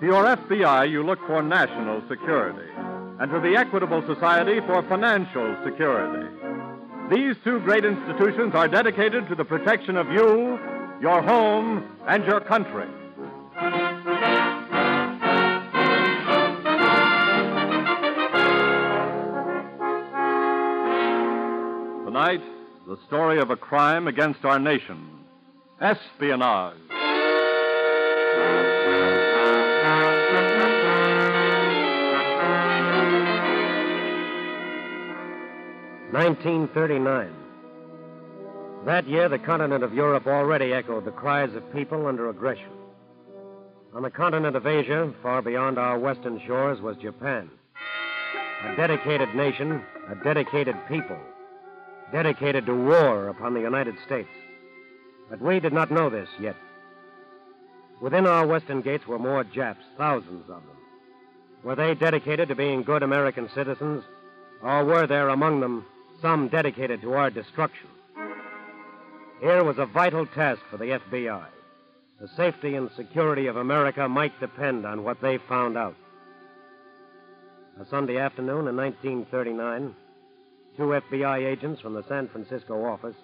To your FBI, you look for national security, and to the Equitable Society for financial security. These two great institutions are dedicated to the protection of you, your home, and your country. Tonight, the story of a crime against our nation espionage. 1939. That year, the continent of Europe already echoed the cries of people under aggression. On the continent of Asia, far beyond our western shores, was Japan. A dedicated nation, a dedicated people, dedicated to war upon the United States. But we did not know this yet. Within our western gates were more Japs, thousands of them. Were they dedicated to being good American citizens, or were there among them some dedicated to our destruction? Here was a vital task for the FBI. The safety and security of America might depend on what they found out. A Sunday afternoon in 1939, two FBI agents from the San Francisco office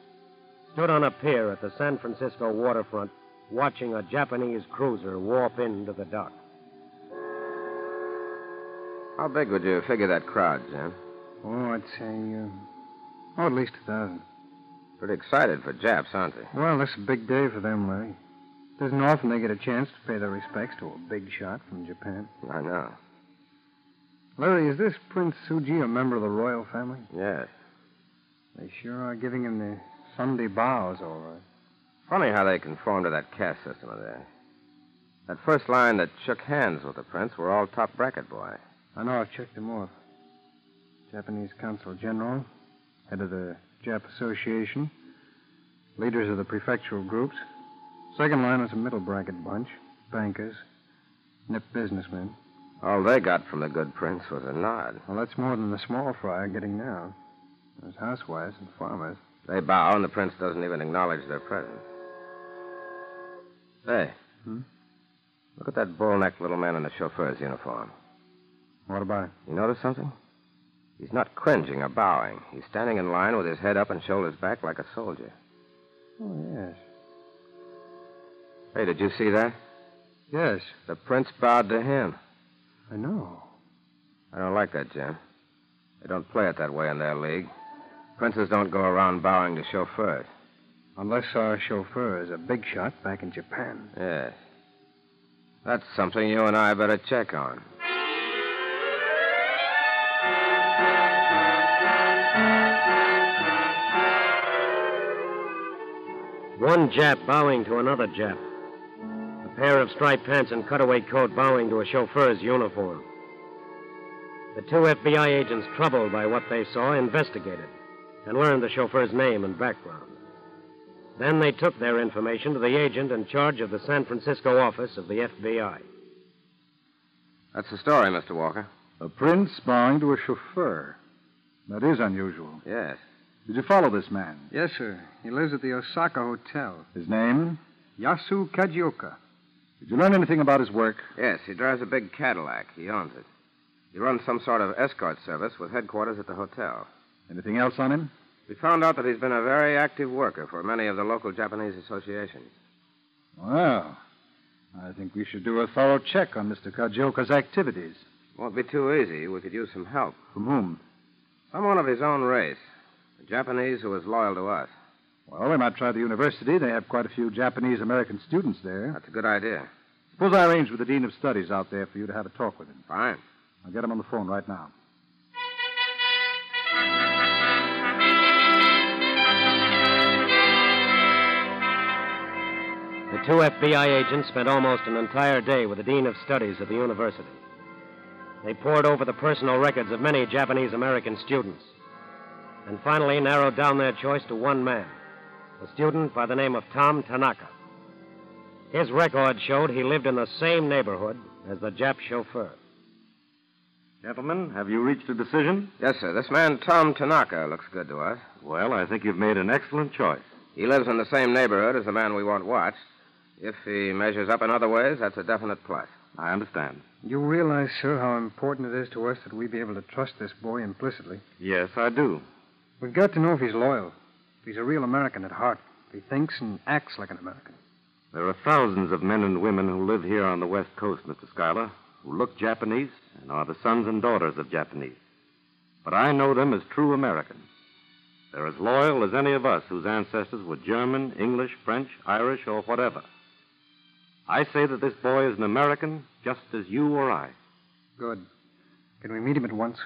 stood on a pier at the San Francisco waterfront watching a Japanese cruiser warp into the dock. How big would you figure that crowd, Jim? Oh, I'd say, uh, oh, at least a thousand. Pretty excited for Japs, aren't they? Well, this is a big day for them, Larry. It isn't often they get a chance to pay their respects to a big shot from Japan. I know. Larry, is this Prince Suji a member of the royal family? Yes. They sure are giving him the Sunday bows, all right. Funny how they conform to that caste system of theirs. That first line that shook hands with the prince were all top bracket boys. I know, I've checked them off. Japanese Consul General, head of the Jap Association, leaders of the prefectural groups. Second line was a middle bracket bunch, bankers, nip businessmen. All they got from the good prince was a nod. Well, that's more than the small fry are getting now. There's housewives and farmers. They bow, and the prince doesn't even acknowledge their presence. Hey. Hmm? Look at that bull-necked little man in the chauffeur's uniform. What about it? You notice something? He's not cringing or bowing. He's standing in line with his head up and shoulders back like a soldier. Oh, yes. Hey, did you see that? Yes, The prince bowed to him. I know. I don't like that, Jim. They don't play it that way in their league. Princes don't go around bowing to chauffeurs. Unless our chauffeur is a big shot back in Japan. Yes. That's something you and I better check on. One Jap bowing to another Jap. A pair of striped pants and cutaway coat bowing to a chauffeur's uniform. The two FBI agents, troubled by what they saw, investigated and learned the chauffeur's name and background. Then they took their information to the agent in charge of the San Francisco office of the FBI. That's the story, Mr. Walker. A prince bowing to a chauffeur. That is unusual. Yes. Did you follow this man? Yes, sir. He lives at the Osaka Hotel. His name? Yasu Kajioka. Did you learn anything about his work? Yes, he drives a big Cadillac. He owns it. He runs some sort of escort service with headquarters at the hotel. Anything else on him? We found out that he's been a very active worker for many of the local Japanese associations. Well, I think we should do a thorough check on Mr. Kajioka's activities. Won't be too easy. We could use some help. From whom? Someone of his own race. A Japanese who is loyal to us. Well, we might try the university. They have quite a few Japanese American students there. That's a good idea. Suppose I arrange with the Dean of Studies out there for you to have a talk with him. Fine. I'll get him on the phone right now. The two FBI agents spent almost an entire day with the Dean of Studies at the university. They pored over the personal records of many Japanese American students and finally narrowed down their choice to one man, a student by the name of Tom Tanaka. His record showed he lived in the same neighborhood as the Jap chauffeur. Gentlemen, have you reached a decision? Yes, sir. This man, Tom Tanaka, looks good to us. Well, I think you've made an excellent choice. He lives in the same neighborhood as the man we want watched. If he measures up in other ways, that's a definite plus. I understand. You realize, sir, how important it is to us that we be able to trust this boy implicitly. Yes, I do. We've got to know if he's loyal, if he's a real American at heart, if he thinks and acts like an American. There are thousands of men and women who live here on the West Coast, Mr. Schuyler, who look Japanese and are the sons and daughters of Japanese. But I know them as true Americans. They're as loyal as any of us whose ancestors were German, English, French, Irish, or whatever. I say that this boy is an American just as you or I. Good. Can we meet him at once?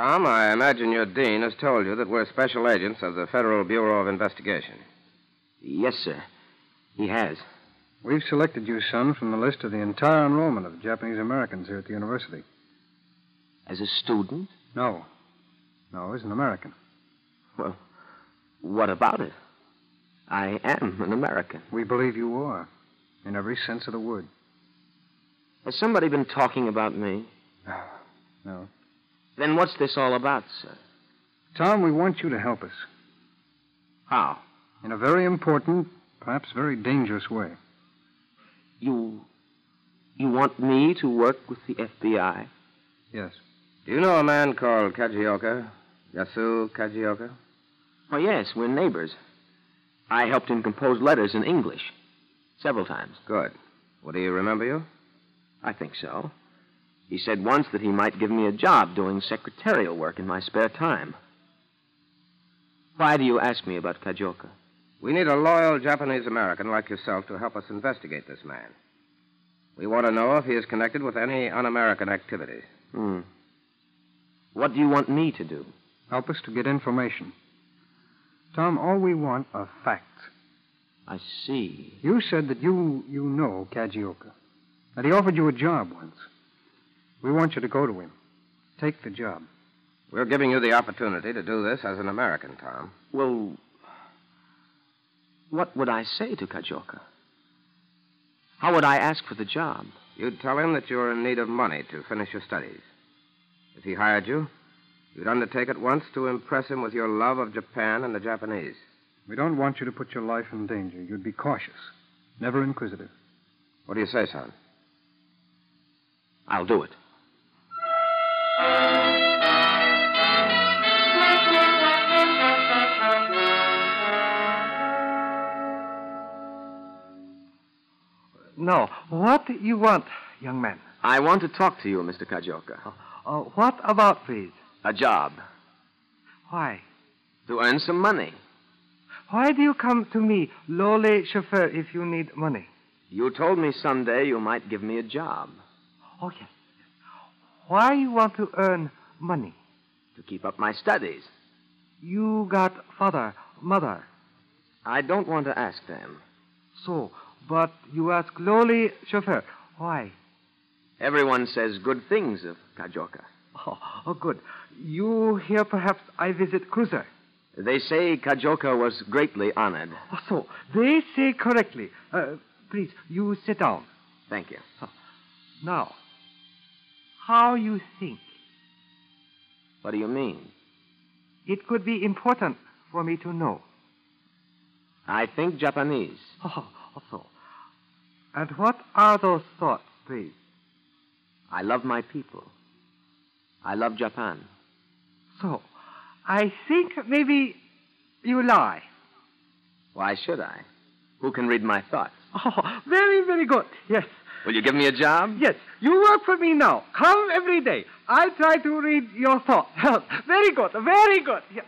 Tom, I imagine your dean has told you that we're special agents of the Federal Bureau of Investigation. Yes, sir. He has. We've selected you, son, from the list of the entire enrollment of Japanese Americans here at the university. As a student? No. No, as an American. Well, what about it? I am an American. We believe you are, in every sense of the word. Has somebody been talking about me? No. Then what's this all about, sir? Tom, we want you to help us How? in a very important, perhaps very dangerous way. You. You want me to work with the FBI? Yes. Do you know a man called Kajioka? Yasu Kajioka? Oh, yes, we're neighbors. I helped him compose letters in English. Several times. Good. Would he remember you? I think so. He said once that he might give me a job doing secretarial work in my spare time. Why do you ask me about Kajioka? We need a loyal Japanese American like yourself to help us investigate this man. We want to know if he is connected with any un American activities. Hmm. What do you want me to do? Help us to get information. Tom, all we want are facts. I see. You said that you you know Kajioka. That he offered you a job once. We want you to go to him. Take the job. We're giving you the opportunity to do this as an American, Tom. Well, what would I say to Kajioka? How would I ask for the job? You'd tell him that you're in need of money to finish your studies. If he hired you, you'd undertake at once to impress him with your love of Japan and the Japanese. We don't want you to put your life in danger. You'd be cautious, never inquisitive. What do you say, son? I'll do it. No. What you want, young man? I want to talk to you, Mr. Kajioka. Uh, what about, please? A job. Why? To earn some money. Why do you come to me, lowly chauffeur, if you need money? You told me someday you might give me a job Oh, yes. Why you want to earn money? to keep up my studies. You got father, mother. I don't want to ask them. So, but you ask lowly chauffeur. Why? Everyone says good things of Kajioka. Oh, oh, good. You hear perhaps I visit cruiser. They say Kajioka was greatly honored. Oh, so, they say correctly. Uh, please, you sit down. Thank you. Now, how you think? What do you mean? It could be important for me to know. I think Japanese. Oh, so. And what are those thoughts, please? I love my people. I love Japan. So, I think maybe you lie. Why should I? Who can read my thoughts? Oh, very, very good. Yes. Will you give me a job? Yes. You work for me now. Come every day. I'll try to read your thoughts. very good. Very good. Yes.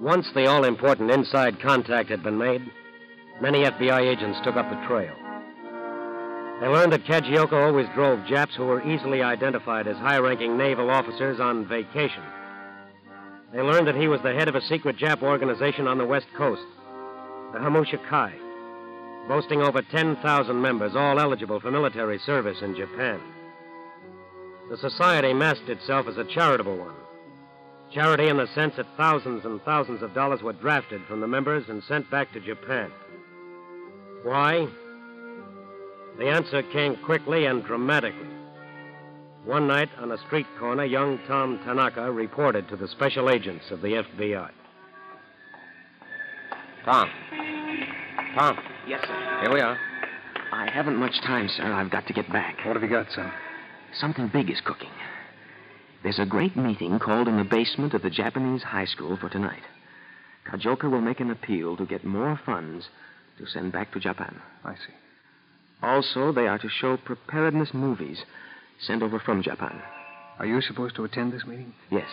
Once the all important inside contact had been made, many FBI agents took up the trail. They learned that Kajioka always drove Japs who were easily identified as high ranking naval officers on vacation. They learned that he was the head of a secret Jap organization on the West Coast, the Hamusha Kai, boasting over 10,000 members, all eligible for military service in Japan. The society masked itself as a charitable one. Charity in the sense that thousands and thousands of dollars were drafted from the members and sent back to Japan. Why? The answer came quickly and dramatically. One night on a street corner, young Tom Tanaka reported to the special agents of the FBI. Tom. Tom. Yes, sir. Here we are. I haven't much time, sir. I've got to get back. What have you got, son? Something big is cooking. There's a great meeting called in the basement of the Japanese high school for tonight. Kajioka will make an appeal to get more funds to send back to Japan. I see. Also, they are to show preparedness movies sent over from Japan. Are you supposed to attend this meeting? Yes.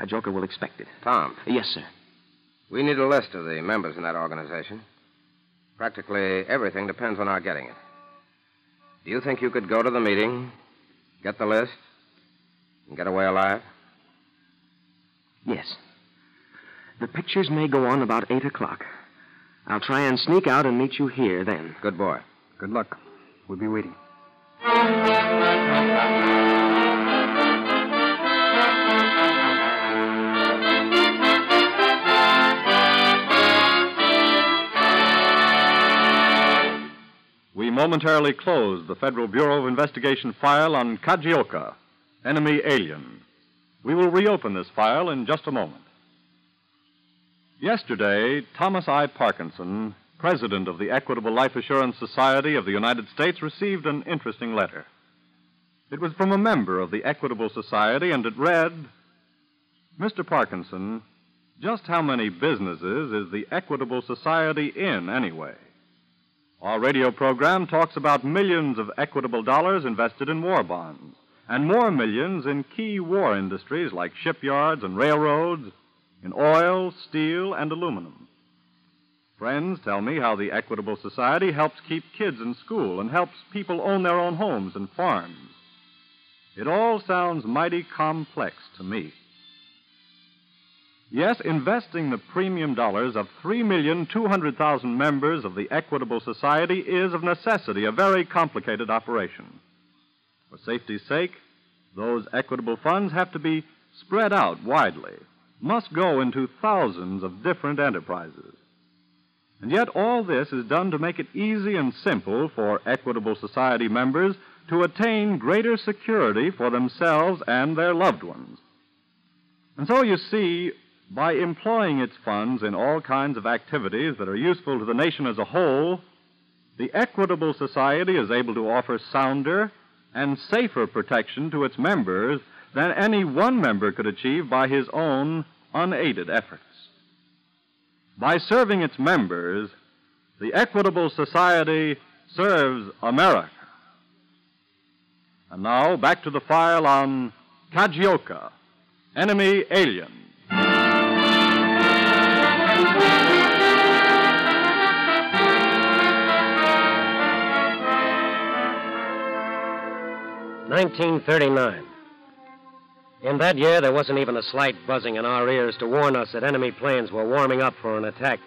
Kajioka will expect it. Tom, Yes, sir. we need a list of the members in that organization. Practically everything depends on our getting it. Do you think you could go to the meeting, get the list, and get away alive? Yes. The pictures may go on about 8 o'clock. I'll try and sneak out and meet you here then. Good boy. Good luck. We'll be waiting. We momentarily close the Federal Bureau of Investigation file on Kajioka, enemy alien. We will reopen this file in just a moment. Yesterday, Thomas I. Parkinson, president of the Equitable Life Assurance Society of the United States, received an interesting letter. It was from a member of the Equitable Society, and it read Mr. Parkinson, just how many businesses is the Equitable Society in, anyway? Our radio program talks about millions of equitable dollars invested in war bonds, and more millions in key war industries like shipyards and railroads, in oil, steel, and aluminum. Friends tell me how the Equitable Society helps keep kids in school and helps people own their own homes and farms. It all sounds mighty complex to me. Yes, investing the premium dollars of 3,200,000 members of the Equitable Society is of necessity a very complicated operation. For safety's sake, those equitable funds have to be spread out widely, must go into thousands of different enterprises. And yet, all this is done to make it easy and simple for Equitable Society members to attain greater security for themselves and their loved ones. And so, you see, by employing its funds in all kinds of activities that are useful to the nation as a whole, the Equitable Society is able to offer sounder and safer protection to its members than any one member could achieve by his own unaided efforts. By serving its members, the Equitable Society serves America. And now, back to the file on Kajioka, enemy alien. Nineteen thirty-nine. In that year, there wasn't even a slight buzzing in our ears to warn us that enemy planes were warming up for an attack.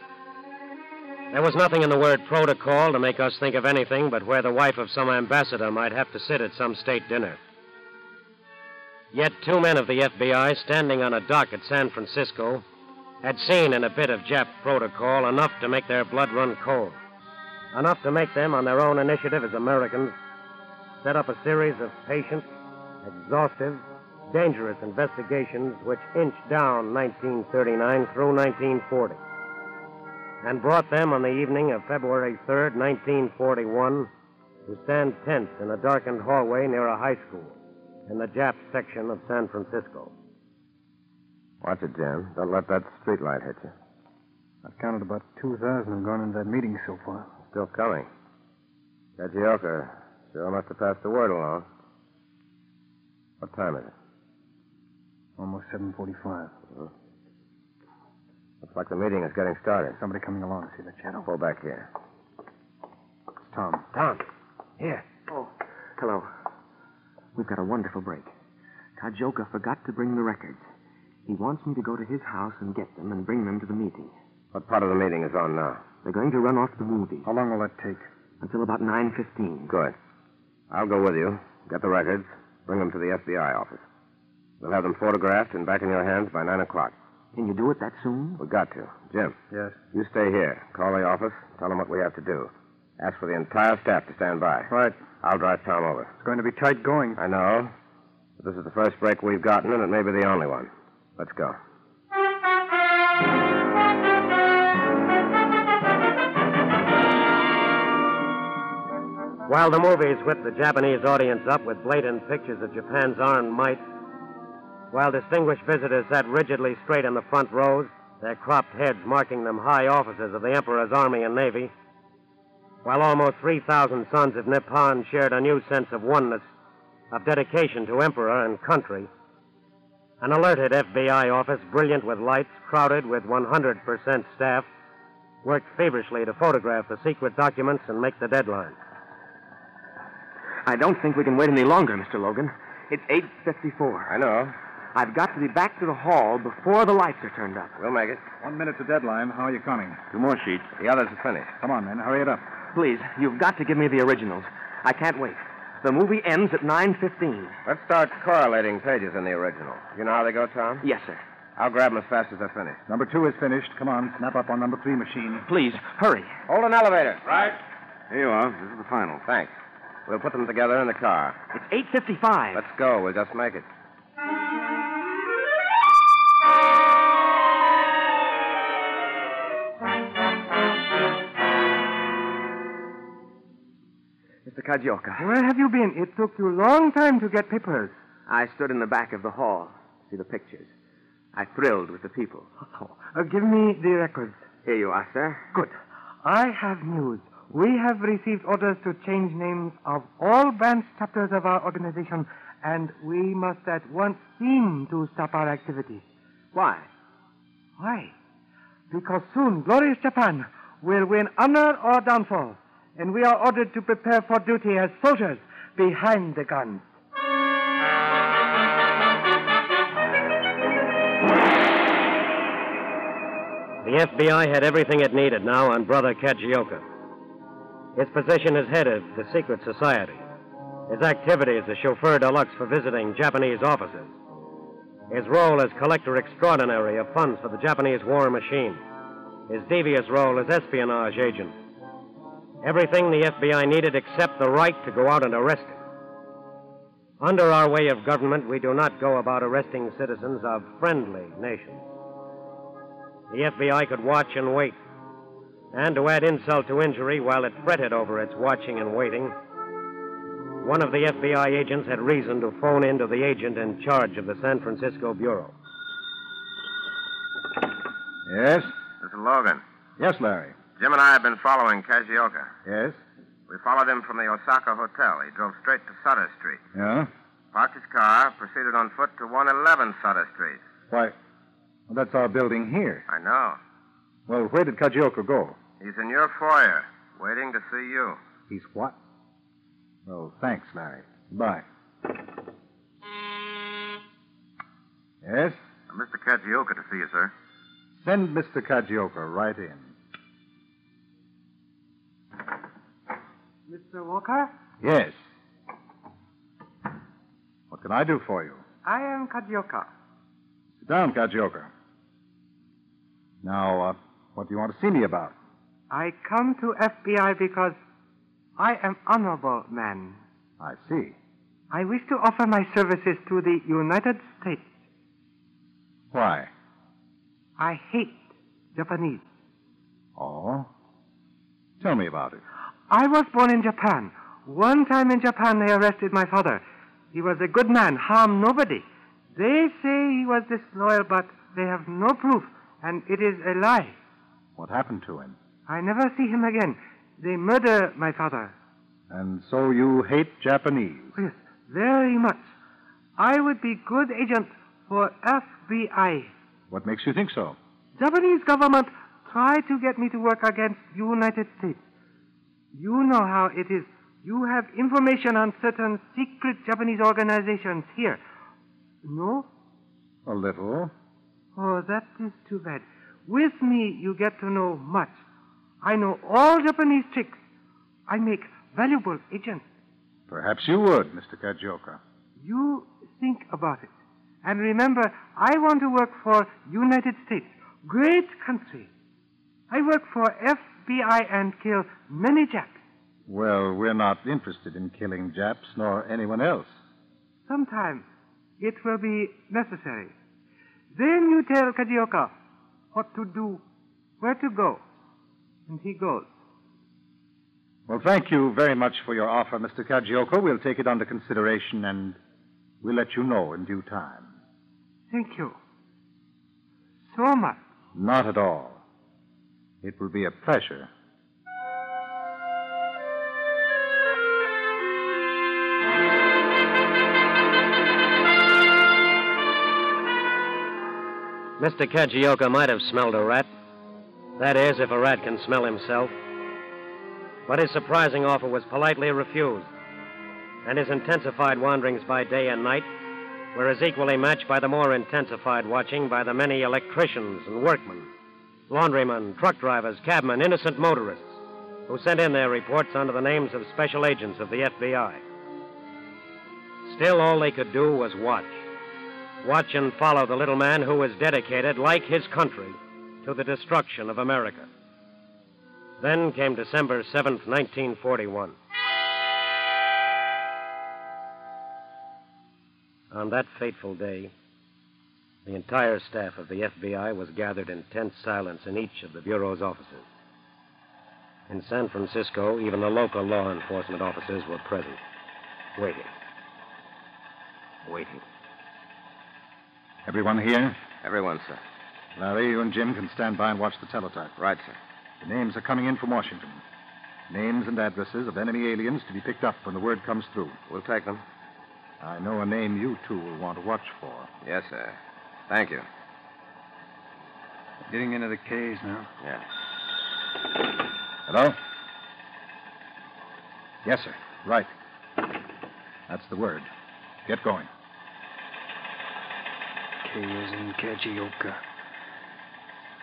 There was nothing in the word protocol to make us think of anything but where the wife of some ambassador might have to sit at some state dinner. Yet two men of the FBI standing on a dock at San Francisco had seen in a bit of Jap protocol enough to make their blood run cold. Enough to make them, on their own initiative as Americans, set up a series of patient, exhaustive, dangerous investigations which inched down 1939 through 1940 and brought them on the evening of February 3rd, 1941, to stand tense in a darkened hallway near a high school in the Jap section of San Francisco. Watch it, Jim. Don't let that street light hit you. I've counted about 2,000 have gone into that meeting so far. Still coming. Kajioka sure must have passed the word along. What time is it? Almost 745. Hmm. Looks like the meeting is getting started. Somebody coming along. To see the channel. Pull back here. It's Tom. Tom, here. Oh, hello. We've got a wonderful break. Kajioka forgot to bring the records. He wants me to go to his house and get them and bring them to the meeting. What part of the meeting is on now? They're going to run off the movie How long will that take? until about 9.15. Good. I'll go with you. Get the records. Bring them to the FBI office. We'll have them photographed and back in your hands by 9 o'clock. Can you do it that soon? We got to. Jim, Yes. you stay here. Call the office. Tell them what we have to do. Ask for the entire staff to stand by. Right. I'll drive Tom over. It's going to be tight going. I know. But this is the first break we've gotten, and it may be the only one. Let's go. While the movies whip the Japanese audience up with blatant pictures of Japan's armed might, while distinguished visitors sat rigidly straight in the front rows, their cropped heads marking them high officers of the Emperor's army and navy, while almost 3,000 sons of Nippon shared a new sense of oneness, of dedication to Emperor and country, an alerted FBI office, brilliant with lights, crowded with 100% staff, worked feverishly to photograph the secret documents and make the deadline. I don't think we can wait any longer, Mr. Logan. It's 8.54. I know. I've got to be back to the hall before the lights are turned up. We'll make it. One minute to deadline. How are you counting? Two more sheets. The others are finished. Come on, men. Hurry it up. Please, you've got to give me the originals. I can't wait. The movie ends at 9.15. Let's start correlating pages in the original. You know how they go, Tom? Yes, sir. I'll grab them as fast as they're finished. Number two is finished. Come on, snap up on number three machine. Please, hurry. Hold an elevator. Right. Here you are. This is the final. Thanks. We'll put them together in the car. It's 8.55. Let's go. We'll just make it. Mr. Kajioka, Where have you been? It took you a long time to get papers. I stood in the back of the hall to see the pictures. I thrilled with the people. Oh, uh, give me the records. Here you are, sir. Good. I have news. We have received orders to change names of all branch chapters of our organization, and we must at once seem to stop our activities. Why? Why? Because soon glorious Japan will win honor or downfall, and we are ordered to prepare for duty as soldiers behind the guns. The FBI had everything it needed now on Brother Kajioka. His position as head of the secret society. His activities as chauffeur deluxe for visiting Japanese officers. His role as collector extraordinary of funds for the Japanese war machine. His devious role as espionage agent. Everything the FBI needed except the right to go out and arrest him. Under our way of government, we do not go about arresting citizens of friendly nations. The FBI could watch and wait. And to add insult to injury, while it fretted over its watching and waiting, one of the FBI agents had reason to phone in to the agent in charge of the San Francisco Bureau. Yes? This is Logan. Yes, Larry. Jim and I have been following Kajioka. Yes? We followed him from the Osaka Hotel. He drove straight to Sutter Street. Yeah? Parked his car, proceeded on foot to 111 Sutter Street. Why, well, that's our building here. I know. Well, where did Kajioka go? He's in your foyer, waiting to see you. He's what? Oh, thanks, Larry. Bye. Yes? Mr. Kajioka to see you, sir. Send Mr. Kajioka right in. Mr. Walker, Yes. What can I do for you? I am Kajioka. Sit down, Kajioka. Now, uh, what do you want to see me about? I come to FBI because I am honorable man. I see. I wish to offer my services to the United States. Why? I hate Japanese. Oh? Tell me about it. I was born in Japan. One time in Japan, they arrested my father. He was a good man, harmed nobody. They say he was disloyal, but they have no proof, and it is a lie. What happened to him? I never see him again. They murder my father. And so you hate Japanese? Oh, yes, very much. I would be good agent for FBI. What makes you think so? Japanese government tried to get me to work against United States. You know how it is. You have information on certain secret Japanese organizations here. No? A little. Oh, that is too bad. With me, you get to know much. I know all Japanese tricks. I make valuable agents. Perhaps you would, Mr. Kajioka. You think about it. And remember, I want to work for United States. Great country. I work for FBI and kill many Japs. Well, we're not interested in killing Japs nor anyone else. Sometime it will be necessary. Then you tell Kajioka what to do, where to go. And he goes. Well, thank you very much for your offer, Mr. Kajioka. We'll take it under consideration and we'll let you know in due time. Thank you. So much. Not at all. It will be a pleasure. Mr. Kajioka might have smelled a rat. That is, if a rat can smell himself. But his surprising offer was politely refused. And his intensified wanderings by day and night were as equally matched by the more intensified watching by the many electricians and workmen, laundrymen, truck drivers, cabmen, innocent motorists, who sent in their reports under the names of special agents of the FBI. Still, all they could do was watch. Watch and follow the little man who was dedicated, like his country, to the destruction of America. Then came December 7th, 1941. On that fateful day, the entire staff of the FBI was gathered in tense silence in each of the Bureau's offices. In San Francisco, even the local law enforcement officers were present, waiting. Waiting. Everyone here? Everyone, sir. Larry, you and Jim can stand by and watch the teletype. Right, sir. The names are coming in from Washington. Names and addresses of enemy aliens to be picked up when the word comes through. We'll take them. I know a name you two will want to watch for. Yes, sir. Thank you. Getting into the K's now. Yeah. Hello? Yes, sir. Right. That's the word. Get going. K is in Kajioka.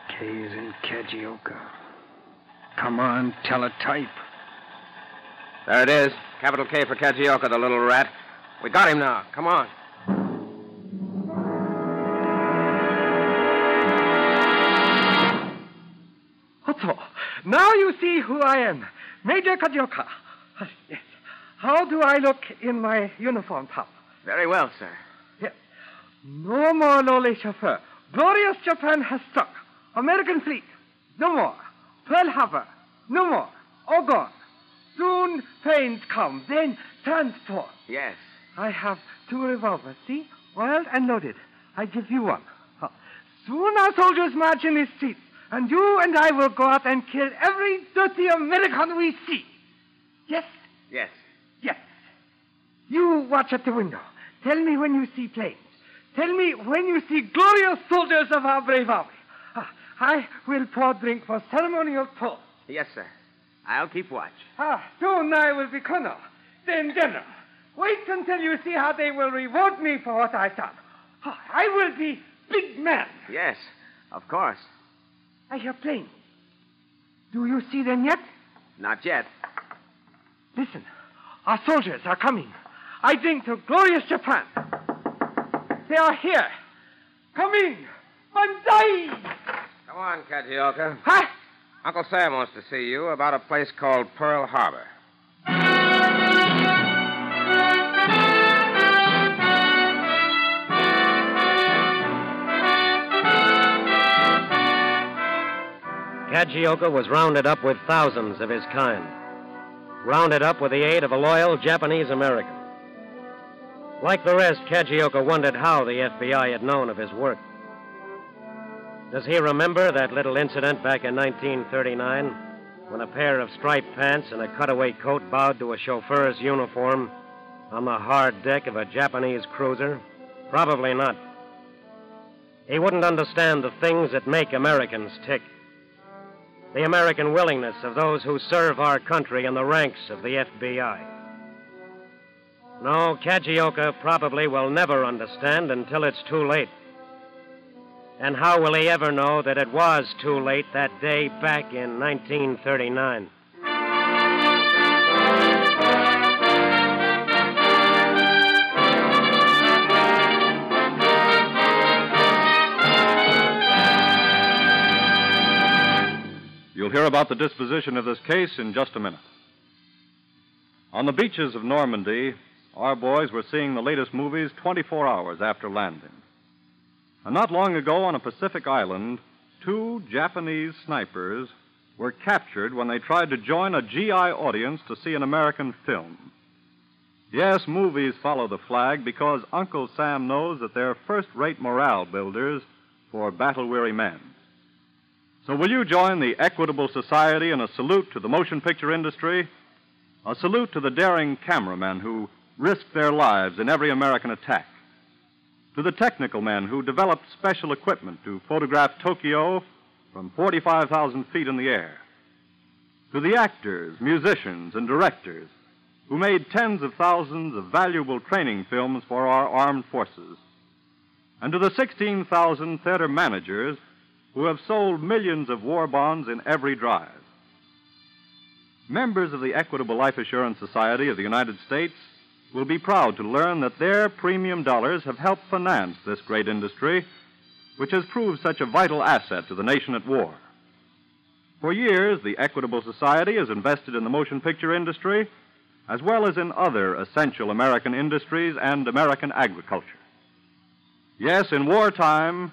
K is in Kajioka. Come on, teletype. There it is. Capital K for Kajioka, the little rat. We got him now. Come on. See who I am. Major Kajioka. Yes. How do I look in my uniform top? Very well, sir. Yes. No more lowly chauffeur. Glorious Japan has struck. American fleet. No more. Pearl Harbor. No more. All gone. Soon planes come. Then transport. Yes. I have two revolvers. See? Oiled and loaded. I give you one. Soon our soldiers march in the streets. And you and I will go out and kill every dirty American we see. Yes? Yes. Yes. You watch at the window. Tell me when you see planes. Tell me when you see glorious soldiers of our brave army. Ah, I will pour drink for ceremonial toast. Yes, sir. I'll keep watch. Ah, soon I will be colonel, then general. Wait until you see how they will reward me for what I've done. Ah, I will be big man. Yes, of course. I hear planes. Do you see them yet? Not yet. Listen, our soldiers are coming. I drink to glorious Japan. They are here. Come in. Banzai! Come on, Kajioka. Huh? Uncle Sam wants to see you about a place called Pearl Harbor. Kajioka was rounded up with thousands of his kind. Rounded up with the aid of a loyal Japanese American. Like the rest, Kajioka wondered how the FBI had known of his work. Does he remember that little incident back in 1939 when a pair of striped pants and a cutaway coat bowed to a chauffeur's uniform on the hard deck of a Japanese cruiser? Probably not. he wouldn't understand the things that make Americans tick. The American willingness of those who serve our country in the ranks of the FBI. No, Kajioka probably will never understand until it's too late. And how will he ever know that it was too late that day back in 1939? You'll hear about the disposition of this case in just a minute. On the beaches of Normandy, our boys were seeing the latest movies 24 hours after landing. And not long ago on a Pacific island, two Japanese snipers were captured when they tried to join a GI audience to see an American film. Yes, movies follow the flag because Uncle Sam knows that they're first rate morale builders for battle weary men. So, will you join the Equitable Society in a salute to the motion picture industry? A salute to the daring cameramen who risked their lives in every American attack. To the technical men who developed special equipment to photograph Tokyo from 45,000 feet in the air. To the actors, musicians, and directors who made tens of thousands of valuable training films for our armed forces. And to the 16,000 theater managers who have sold millions of war bonds in every drive. Members of the Equitable Life Assurance Society of the United States will be proud to learn that their premium dollars have helped finance this great industry, which has proved such a vital asset to the nation at war. For years, the Equitable Society has invested in the motion picture industry as well as in other essential American industries and American agriculture. Yes, in wartime,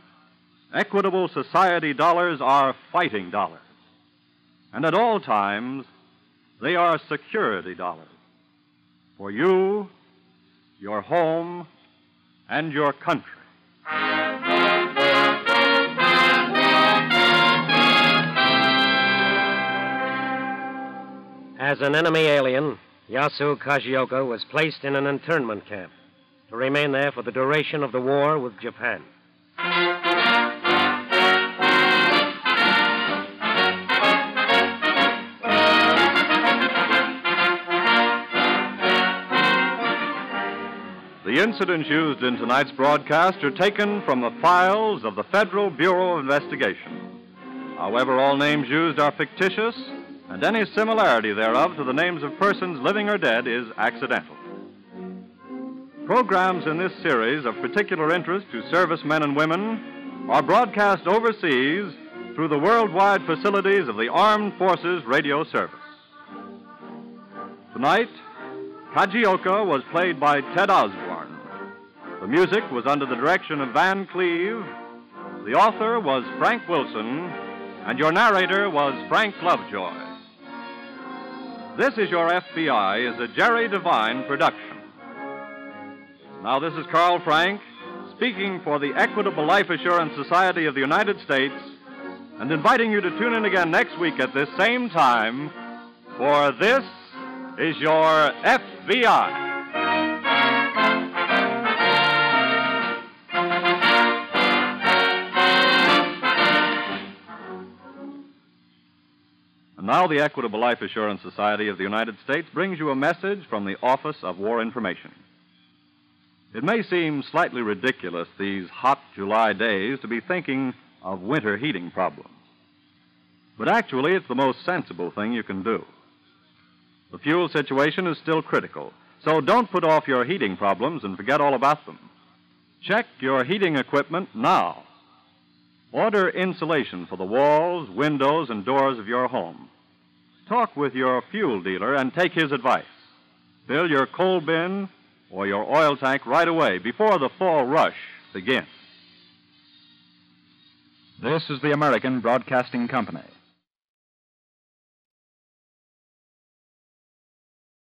Equitable Society dollars are fighting dollars. And at all times, they are security dollars for you, your home, and your country. As an enemy alien, Yasu Kajioka was placed in an internment camp to remain there for the duration of the war with Japan. The incidents used in tonight's broadcast are taken from the files of the Federal Bureau of Investigation. However, all names used are fictitious, and any similarity thereof to the names of persons living or dead is accidental. Programs in this series of particular interest to servicemen and women are broadcast overseas through the worldwide facilities of the Armed Forces Radio Service. Tonight, Kajioka was played by Ted Osborne. The music was under the direction of Van Cleave. The author was Frank Wilson, and your narrator was Frank Lovejoy. This is Your FBI is a Jerry Devine production. Now, this is Carl Frank speaking for the Equitable Life Assurance Society of the United States and inviting you to tune in again next week at this same time for This is Your FBI. Now, the Equitable Life Assurance Society of the United States brings you a message from the Office of War Information. It may seem slightly ridiculous these hot July days to be thinking of winter heating problems. But actually, it's the most sensible thing you can do. The fuel situation is still critical, so don't put off your heating problems and forget all about them. Check your heating equipment now. Order insulation for the walls, windows, and doors of your home. Talk with your fuel dealer and take his advice. Fill your coal bin or your oil tank right away before the fall rush begins. This is the American Broadcasting Company.